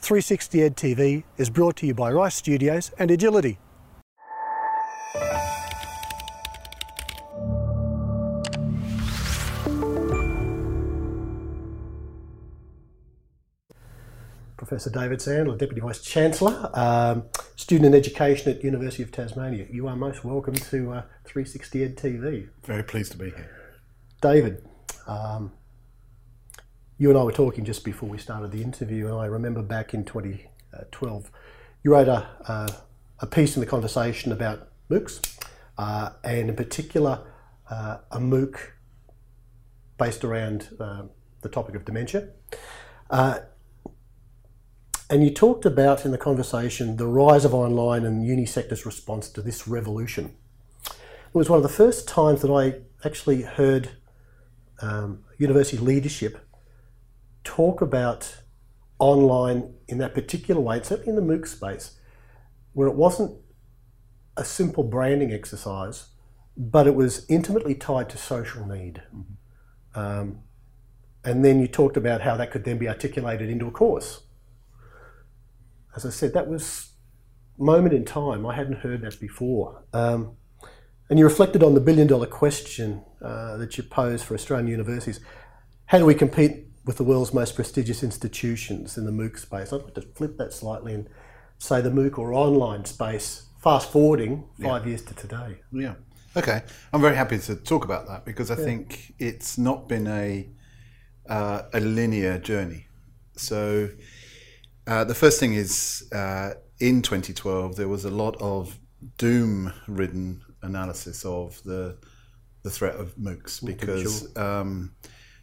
360 Ed TV is brought to you by Rice Studios and Agility. Professor David Sadler, Deputy Vice Chancellor, um, Student in Education at University of Tasmania. You are most welcome to uh, 360 Ed TV. Very pleased to be here. David, um, you and I were talking just before we started the interview, and I remember back in 2012, you wrote a, a, a piece in the conversation about MOOCs, uh, and in particular, uh, a MOOC based around uh, the topic of dementia. Uh, and you talked about in the conversation the rise of online and uni sector's response to this revolution. It was one of the first times that I actually heard um, university leadership talk about online in that particular way, certainly in the MOOC space, where it wasn't a simple branding exercise, but it was intimately tied to social need. Mm-hmm. Um, and then you talked about how that could then be articulated into a course as I said, that was moment in time. I hadn't heard that before. Um, and you reflected on the billion dollar question uh, that you posed for Australian universities. How do we compete with the world's most prestigious institutions in the MOOC space? I'd like to flip that slightly and say the MOOC or online space, fast forwarding five yeah. years to today. Yeah. Okay. I'm very happy to talk about that because I yeah. think it's not been a, uh, a linear journey. So, uh, the first thing is uh, in 2012 there was a lot of doom-ridden analysis of the the threat of MOOCs because um,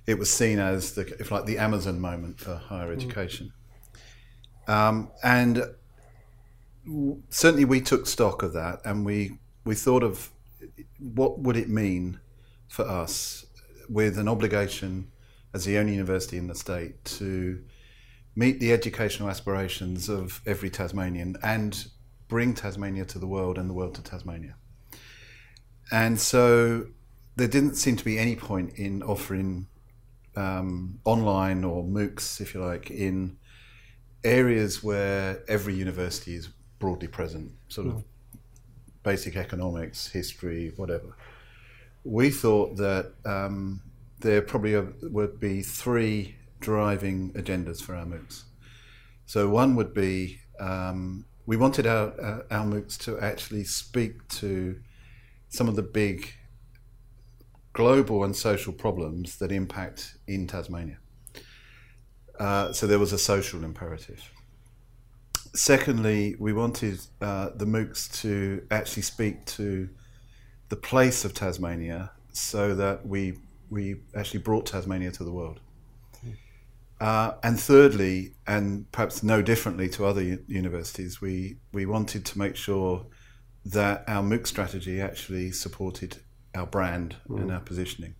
it was seen as the if like the Amazon moment for higher mm. education, mm. um, and certainly we took stock of that and we we thought of what would it mean for us with an obligation as the only university in the state to meet the educational aspirations of every Tasmanian and bring Tasmania to the world and the world to Tasmania. And so there didn't seem to be any point in offering um, online or MOOCs, if you like, in areas where every university is broadly present, sort of basic economics, history, whatever. We thought that um, there probably would be three driving agendas for our MOOCs. So one would be um, we wanted our, uh, our MOOCs to actually speak to some of the big global and social problems that impact in Tasmania. Uh, so there was a social imperative. Secondly, we wanted uh, the MOOCs to actually speak to the place of Tasmania so that we, we actually brought Tasmania to the world. Uh, and thirdly, and perhaps no differently to other u- universities, we, we wanted to make sure that our MOOC strategy actually supported our brand mm. and our positioning.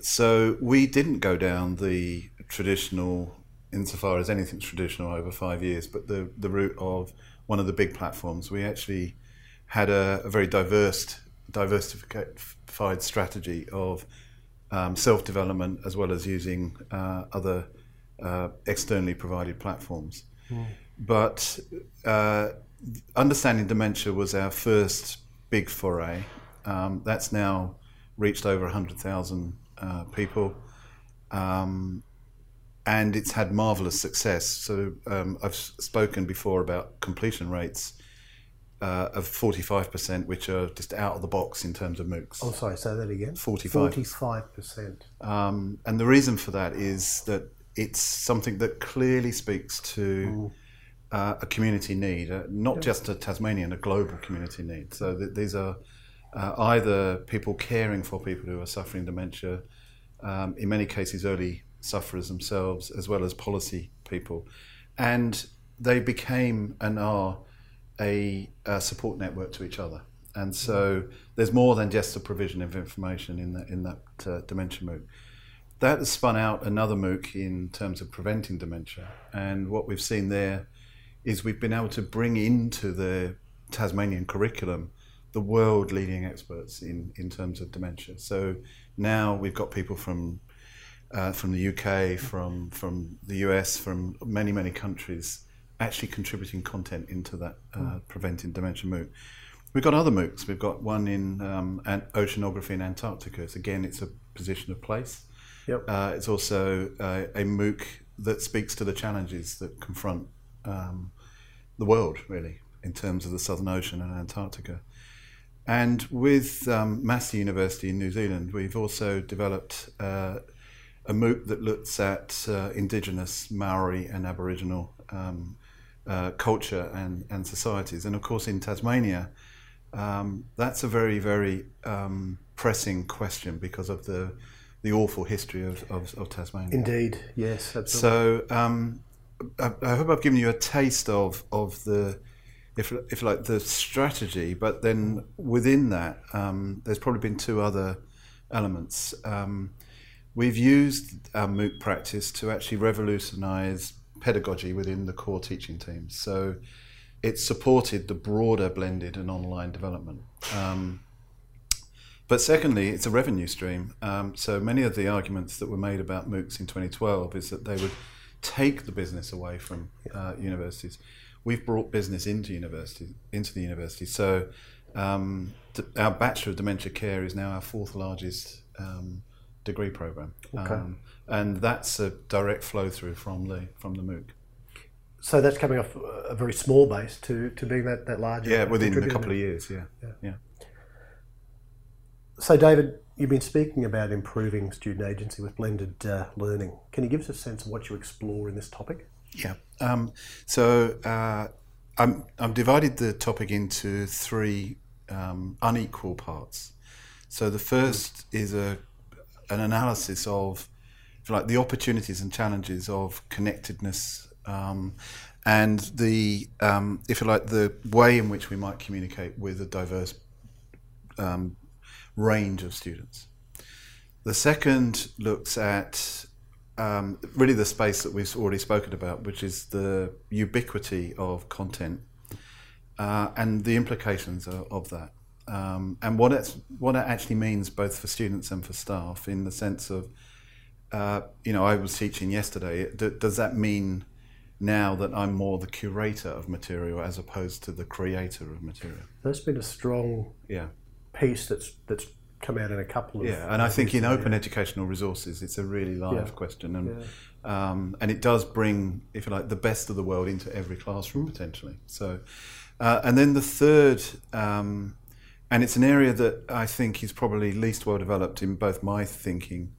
So we didn't go down the traditional, insofar as anything's traditional over five years, but the, the route of one of the big platforms. We actually had a, a very diverse, diversified strategy of um, self development as well as using uh, other uh, externally provided platforms. Mm. But uh, understanding dementia was our first big foray. Um, that's now reached over 100,000 uh, people. Um, and it's had marvelous success. So um, I've spoken before about completion rates uh, of 45%, which are just out of the box in terms of MOOCs. Oh, sorry, say that again. 45. 45%. Um, and the reason for that is that it's something that clearly speaks to uh, a community need, uh, not just a Tasmanian, a global community need. So th- these are uh, either people caring for people who are suffering dementia, um, in many cases, early sufferers themselves, as well as policy people. And they became and are a, a, support network to each other. And so there's more than just the provision of information in that, in that uh, dementia MOOC. That has spun out another MOOC in terms of preventing dementia. And what we've seen there is we've been able to bring into the Tasmanian curriculum the world leading experts in, in terms of dementia. So now we've got people from uh, from the UK, from from the US, from many many countries, actually contributing content into that uh, preventing dementia MOOC. We've got other MOOCs. We've got one in um, oceanography in Antarctica. So again, it's a position of place. Yep. Uh, it's also uh, a MOOC that speaks to the challenges that confront um, the world, really, in terms of the Southern Ocean and Antarctica. And with um, Massey University in New Zealand, we've also developed uh, a MOOC that looks at uh, Indigenous, Maori, and Aboriginal um, uh, culture and, and societies. And of course, in Tasmania, um, that's a very, very um, pressing question because of the the awful history of, of, of Tasmania. Indeed, yes. Absolutely. So um, I, I, hope I've given you a taste of of the if if like the strategy, but then within that, um, there's probably been two other elements. Um, we've used our MOOC practice to actually revolutionise pedagogy within the core teaching teams. So it supported the broader blended and online development. Um, but secondly, it's a revenue stream. Um, so many of the arguments that were made about MOOCs in 2012 is that they would take the business away from uh, universities. We've brought business into university, into the university. So um, our Bachelor of Dementia Care is now our fourth largest um, degree program, okay. Um, and that's a direct flow through from the from the MOOC. So that's coming off a very small base to, to being that, that large. Yeah, within a couple of years, yeah. Yeah. yeah. So, David, you've been speaking about improving student agency with blended uh, learning. Can you give us a sense of what you explore in this topic? Yeah. Um, so, uh, I'm, I've divided the topic into three um, unequal parts. So, the first is a, an analysis of like the opportunities and challenges of connectedness um, and the, um, if you like, the way in which we might communicate with a diverse um, range of students. The second looks at um, really the space that we've already spoken about, which is the ubiquity of content uh, and the implications of, of that. Um, and what, it's, what it actually means both for students and for staff in the sense of, uh, you know, I was teaching yesterday, does that mean now that I'm more the curator of material as opposed to the creator of material? That's been a strong yeah. piece that's, that's come out in a couple of yeah, and I think in open yeah. educational resources, it's a really live yeah. question, and yeah. um, and it does bring, if you like, the best of the world into every classroom potentially. So, uh, and then the third, um, and it's an area that I think is probably least well developed in both my thinking,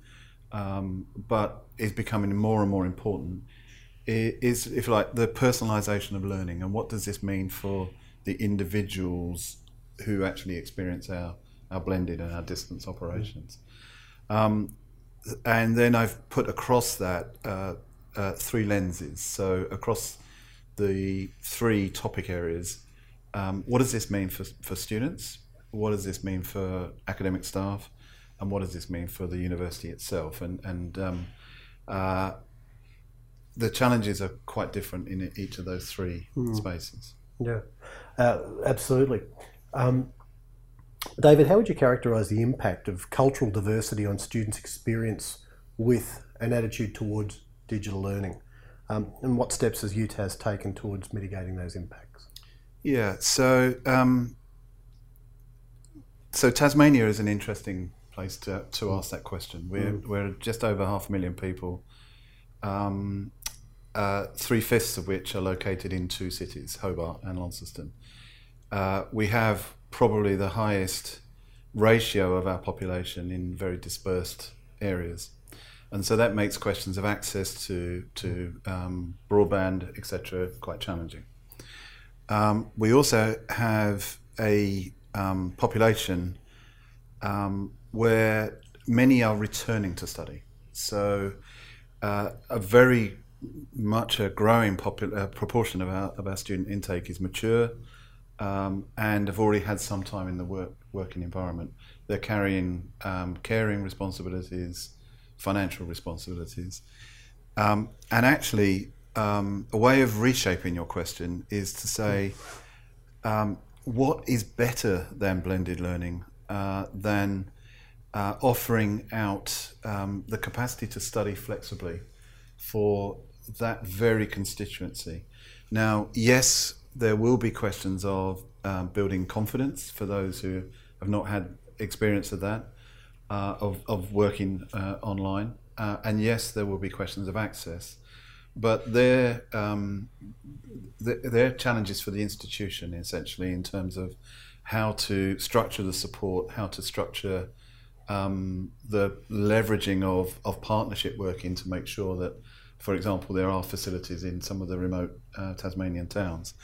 um, but is becoming more and more important. Is if you like the personalisation of learning, and what does this mean for the individuals who actually experience our our blended and our distance operations. Um, and then I've put across that uh, uh, three lenses. So across the three topic areas, um, what does this mean for, for students? What does this mean for academic staff? And what does this mean for the university itself? And, and um, uh, the challenges are quite different in each of those three mm. spaces. Yeah, uh, absolutely. Um, David, how would you characterise the impact of cultural diversity on students' experience with an attitude towards digital learning? Um, and what steps has UTAS taken towards mitigating those impacts? Yeah, so um, so Tasmania is an interesting place to, to ask that question. We're, mm. we're just over half a million people, um, uh, three fifths of which are located in two cities, Hobart and Launceston. Uh, we have probably the highest ratio of our population in very dispersed areas. And so that makes questions of access to, to um, broadband, etc., quite challenging. Um, we also have a um, population um, where many are returning to study. So uh, a very much a growing popul- uh, proportion of our, of our student intake is mature um, and have already had some time in the work, working environment. They're carrying um, caring responsibilities, financial responsibilities. Um, and actually, um, a way of reshaping your question is to say, um, what is better than blended learning uh, than uh, offering out um, the capacity to study flexibly for that very constituency. Now, yes, there will be questions of um, building confidence for those who have not had experience of that, uh, of, of working uh, online. Uh, and yes, there will be questions of access. But they're, um, they're challenges for the institution, essentially, in terms of how to structure the support, how to structure um, the leveraging of, of partnership working to make sure that, for example, there are facilities in some of the remote uh, Tasmanian towns.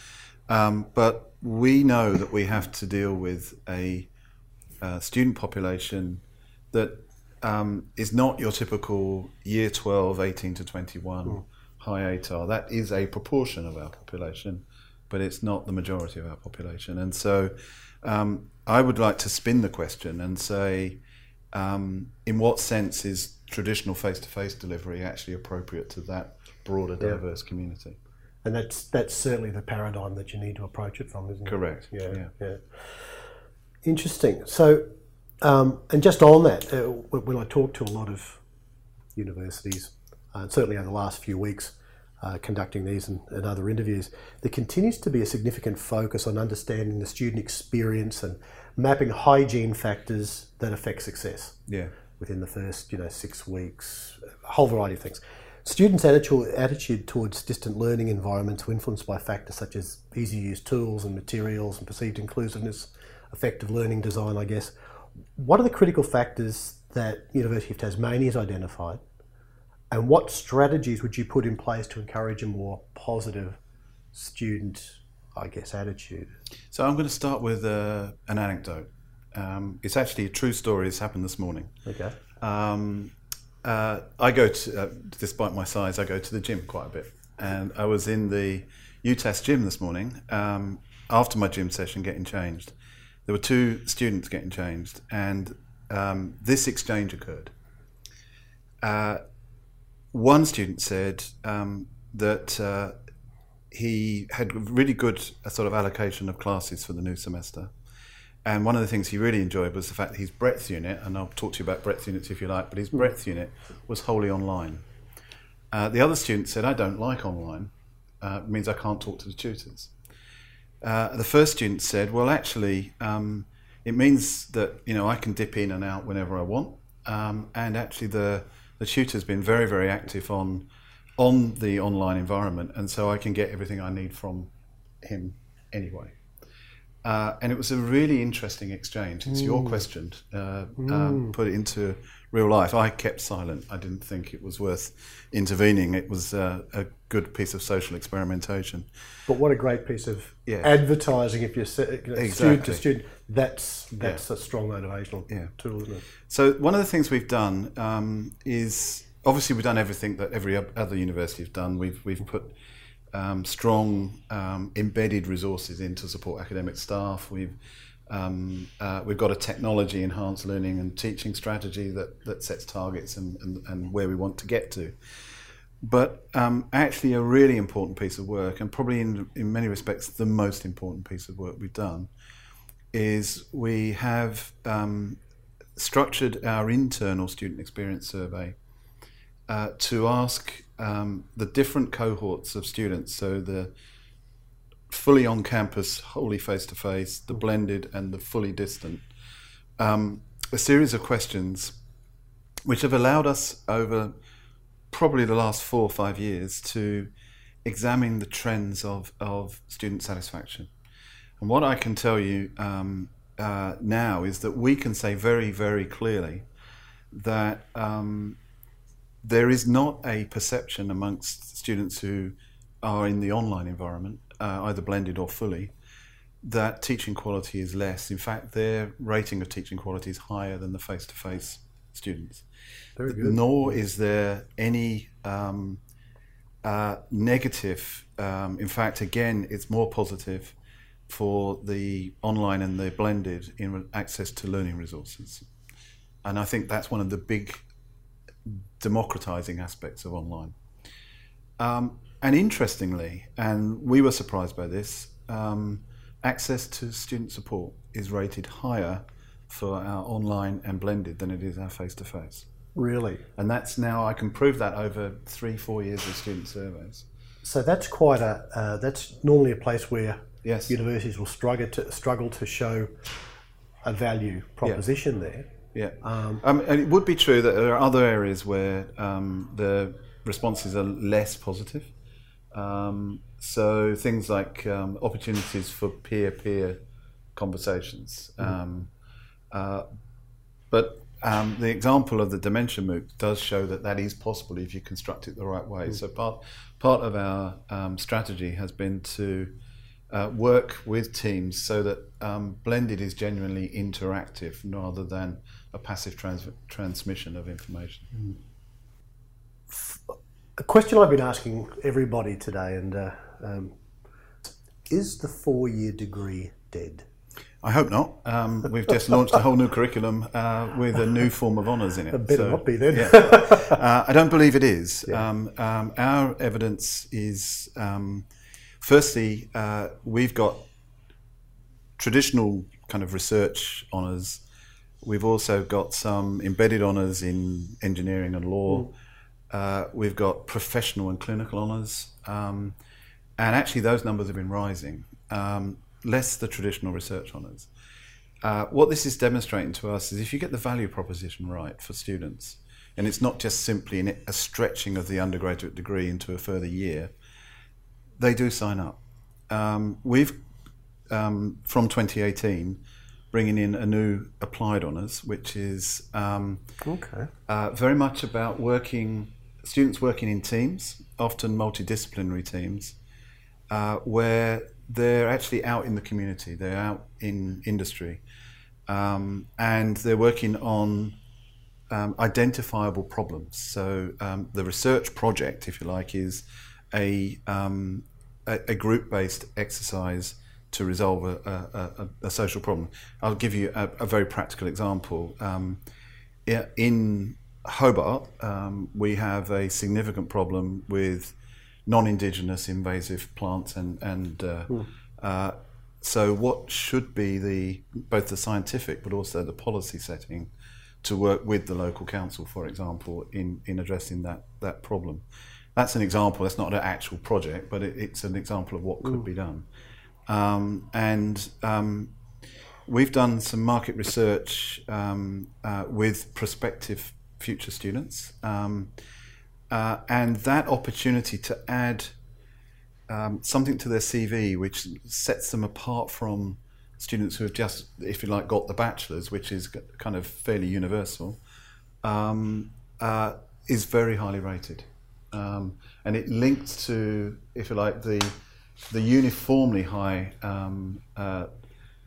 Um, but we know that we have to deal with a, a student population that um, is not your typical year 12, 18 to 21 mm. high ATAR. That is a proportion of our population, but it's not the majority of our population. And so um, I would like to spin the question and say, um, in what sense is traditional face-to-face delivery actually appropriate to that broader, diverse yeah. community? And that's that's certainly the paradigm that you need to approach it from, isn't Correct. it? Correct. Yeah, yeah. yeah. Interesting. So, um, and just on that, uh, when I talk to a lot of universities, uh, certainly over the last few weeks, uh, conducting these and, and, other interviews, there continues to be a significant focus on understanding the student experience and mapping hygiene factors that affect success. Yeah. Within the first, you know, six weeks, a whole variety of things. Students' attitude, towards distant learning environments were influenced by factors such as easy use tools and materials and perceived inclusiveness, effective learning design, I guess. What are the critical factors that University of Tasmania has identified and what strategies would you put in place to encourage a more positive student, I guess, attitude? So I'm going to start with uh, an anecdote. Um, it's actually a true story. It's happened this morning. Okay. Um, uh, I go to, uh, despite my size, I go to the gym quite a bit. And I was in the UTAS gym this morning um, after my gym session getting changed. There were two students getting changed, and um, this exchange occurred. Uh, one student said um, that uh, he had really good uh, sort of allocation of classes for the new semester. And one of the things he really enjoyed was the fact that his breadth unit, and I'll talk to you about breadth units if you like, but his breadth unit was wholly online. Uh, the other student said, I don't like online. Uh, it means I can't talk to the tutors. Uh, the first student said, well, actually, um, it means that you know I can dip in and out whenever I want, um, and actually the the tutor's been very, very active on on the online environment, and so I can get everything I need from him anyway. Uh, and it was a really interesting exchange. It's mm. your question. Uh, mm. um, put it into real life. I kept silent. I didn't think it was worth intervening. It was uh, a good piece of social experimentation. But what a great piece of yeah. advertising if you're you know, exactly. student to student. That's that's yeah. a strong motivational yeah. tool, isn't it? So one of the things we've done um, is obviously we've done everything that every other university has done. We've we've put um, strong um, embedded resources in to support academic staff. We've um, uh, we've got a technology enhanced learning and teaching strategy that, that sets targets and, and, and where we want to get to. But um, actually, a really important piece of work, and probably in, in many respects the most important piece of work we've done, is we have um, structured our internal student experience survey uh, to ask um, the different cohorts of students, so the fully on campus, wholly face to face, the blended, and the fully distant, um, a series of questions which have allowed us over probably the last four or five years to examine the trends of, of student satisfaction. And what I can tell you um, uh, now is that we can say very, very clearly that um, there is not a perception amongst students who are in the online environment, uh, either blended or fully, that teaching quality is less. In fact, their rating of teaching quality is higher than the face to face students. Very good. Nor is there any um, uh, negative. Um, in fact, again, it's more positive for the online and the blended in access to learning resources. And I think that's one of the big democratizing aspects of online. Um, and interestingly, and we were surprised by this, um, access to student support is rated higher for our online and blended than it is our face to face. Really? And that's now, I can prove that over three, four years of student surveys. So that's quite a, uh, that's normally a place where Yes. universities will struggle to, struggle to show a value proposition there. Yeah. Um, and it would be true that there are other areas where um, the responses are less positive. Um, so things like um, opportunities for peer-peer conversations. Um, uh, but um, the example of the dementia MOOC does show that that is possible if you construct it the right way. So part part of our um, strategy has been to uh, work with teams so that um, blended is genuinely interactive rather than a passive trans- transmission of information. A question I've been asking everybody today, and uh, um, is the four-year degree dead? I hope not. Um, we've just launched a whole new curriculum uh, with a new form of honours in it. It better not be then. yeah. uh, I don't believe it is. Um, um, our evidence is, um, firstly, uh, we've got traditional kind of research honours. We've also got some embedded honours in engineering and law. Uh, we've got professional and clinical honours. Um, and actually, those numbers have been rising, um, less the traditional research honours. Uh, what this is demonstrating to us is if you get the value proposition right for students, and it's not just simply an, a stretching of the undergraduate degree into a further year, they do sign up. Um, we've, um, from 2018, bringing in a new applied honours, which is um, Okay. uh, very much about working, students working in teams, often multidisciplinary teams, uh, where they're actually out in the community, they're out in industry, um, and they're working on um, identifiable problems. So um, the research project, if you like, is a, um, a, a group-based exercise to resolve a, a, a, social problem. I'll give you a, a very practical example. Um, in Hobart, um, we have a significant problem with non-indigenous invasive plants and and uh, uh, so what should be the both the scientific but also the policy setting to work with the local council, for example, in, in addressing that, that problem. That's an example. That's not an actual project, but it, it's an example of what could be done. Um, and um, we've done some market research um, uh, with prospective future students, um, uh, and that opportunity to add um, something to their CV which sets them apart from students who have just, if you like, got the bachelor's, which is kind of fairly universal, um, uh, is very highly rated. Um, and it links to, if you like, the, the uniformly high um, uh,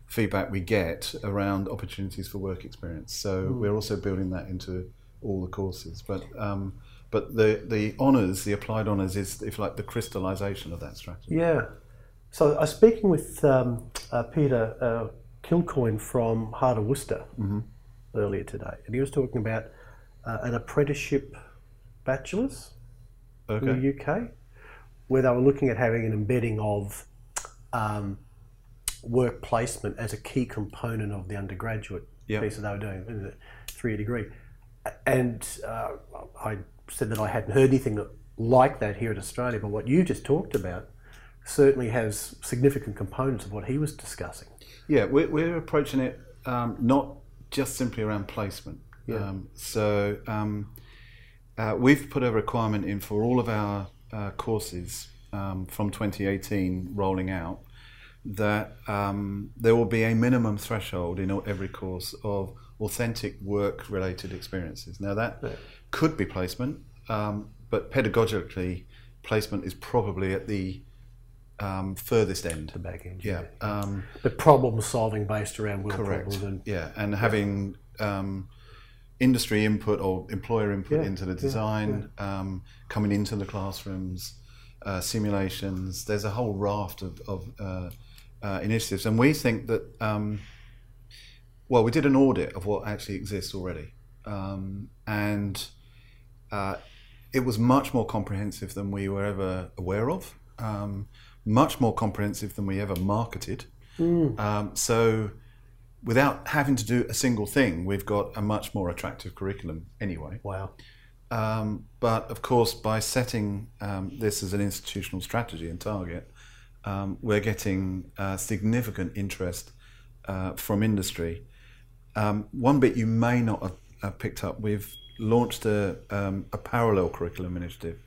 feedback we get around opportunities for work experience. So we're also building that into all the courses. But um, but the the honours, the applied honours, is if you like the crystallisation of that strategy. Yeah. So I was speaking with um, uh, Peter uh, Kilcoyne from Heart of Worcester earlier today, and he was talking about uh, an apprenticeship bachelor's in the UK, where they were looking at having an embedding of um, work placement as a key component of the undergraduate Yeah. piece that they were doing in the three-year degree. And uh, I said that I hadn't heard anything like that here in Australia, but what you just talked about certainly has significant components of what he was discussing. Yeah, we're, we're approaching it um, not just simply around placement. Um, so um, uh, we've put a requirement in for all of our uh, courses um, from 2018 rolling out that um, there will be a minimum threshold in every course of authentic work-related experiences. Now that could be placement, um, but pedagogically, placement is probably at the um, furthest end. The back end, Yeah. Um, But problem solving based around work Correct. problems and Yeah, and having um, industry input or employer input Yeah, into the design, Um, coming into the classrooms, uh, simulations. There's a whole raft of, of uh, uh, initiatives, and we think that. Um, well, we did an audit of what actually exists already, um, and uh, it was much more comprehensive than we were ever aware of. Um, much more comprehensive than we ever marketed. Um, so without having to do a single thing, we've got a much more attractive curriculum anyway. Wow. Um, but of course, by setting um, this as an institutional strategy and target, um, we're getting uh, significant interest uh, from industry. Um, one bit you may not have, have picked up, we've launched a, um, a, parallel curriculum initiative,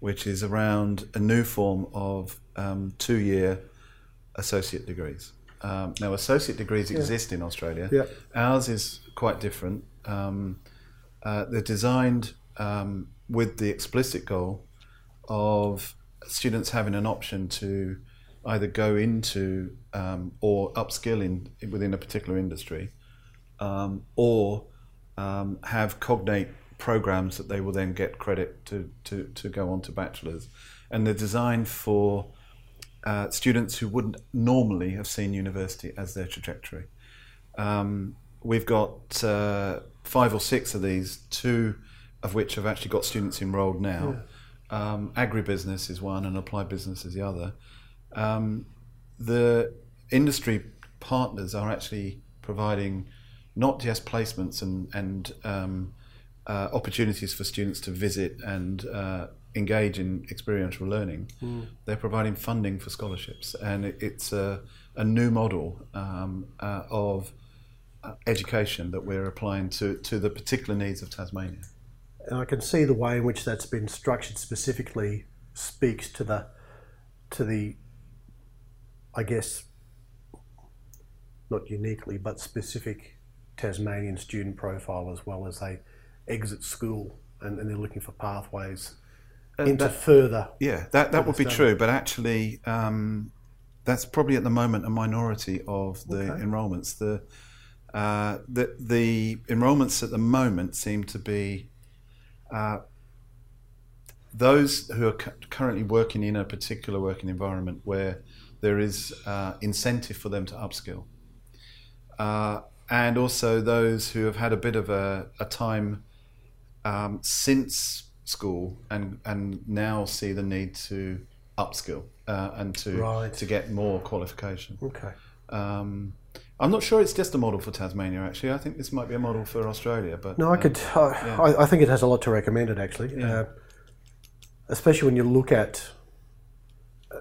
which is around a new form of um, two year associate degrees. Now, associate degrees yeah. exist in Australia. Yeah. Ours is quite different. Uh, they're designed um, with the explicit goal of students having an option to either go into um, or upskill in within a particular industry, um, or um, have cognate programs that they will then get credit to, to, to go on to bachelors. And they're designed for uh, students who wouldn't normally have seen university as their trajectory. Um, we've got uh, five or six of these, two of which have actually got students enrolled now. Yeah. Um, agribusiness is one, and applied business is the other. Um, the industry partners are actually providing not just placements and, and um, uh, opportunities for students to visit and uh, engage in experiential learning. Mm. They're providing funding for scholarships, and it, it's a, a, new model um, uh, of uh, education that we're applying to, to the particular needs of Tasmania and I can see the way in which that's been structured specifically speaks to the to the I guess not uniquely but specific Tasmanian student profile as well as they exit school and, and they're looking for pathways into that, further. Yeah, that, that would be true, but actually um, that's probably at the moment a minority of the okay. enrolments. The, uh, the the enrolments at the moment seem to be uh, those who are cu- currently working in a particular working environment where there is uh, incentive for them to upskill, uh, and also those who have had a bit of a, a time um, since school and and now see the need to upskill uh, and to right. to get more qualification. Okay. Um, I'm not sure it's just a model for Tasmania. Actually, I think this might be a model for Australia. But no, I uh, could. Uh, yeah. I, I, think it has a lot to recommend it actually, yeah. uh, especially when you look at. Uh,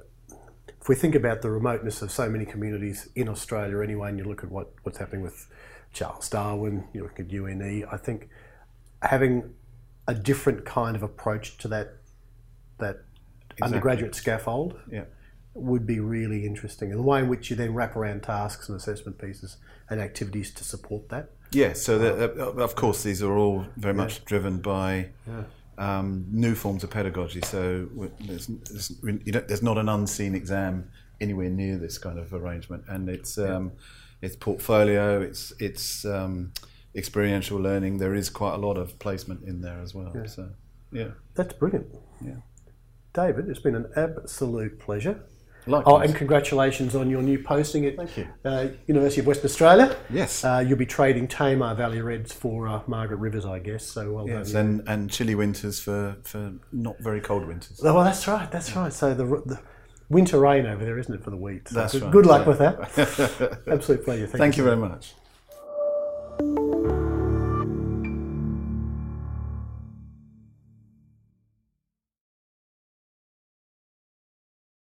if we think about the remoteness of so many communities in Australia, anyway, and you look at what, what's happening with Charles Darwin, you look at UNE, I think having a different kind of approach to that that exactly. undergraduate scaffold yeah would be really interesting, and the way in which you then wrap around tasks and assessment pieces and activities to support that. Yeah, so uh, of course these are all very yeah. much driven by yeah. um, new forms of pedagogy. So there's, there's, there's, not an unseen exam anywhere near this kind of arrangement, and it's um, it's portfolio, it's it's um, experiential learning. There is quite a lot of placement in there as well. So yeah, that's brilliant. Yeah, David, it's been an absolute pleasure. Likewise. Oh, and congratulations on your new posting at uh, University of Western Australia. Yes. Uh, you'll be trading Tamar Valley Reds for uh, Margaret Rivers, I guess. So well yes, done. and, and chilly winters for, for not very cold winters. Oh, well, that's right. That's right. So the, the winter rain over there, isn't it, for the wheat? So that's good, right. Good luck yeah. with that. Absolute pleasure. Thank, Thank you, you very much. Música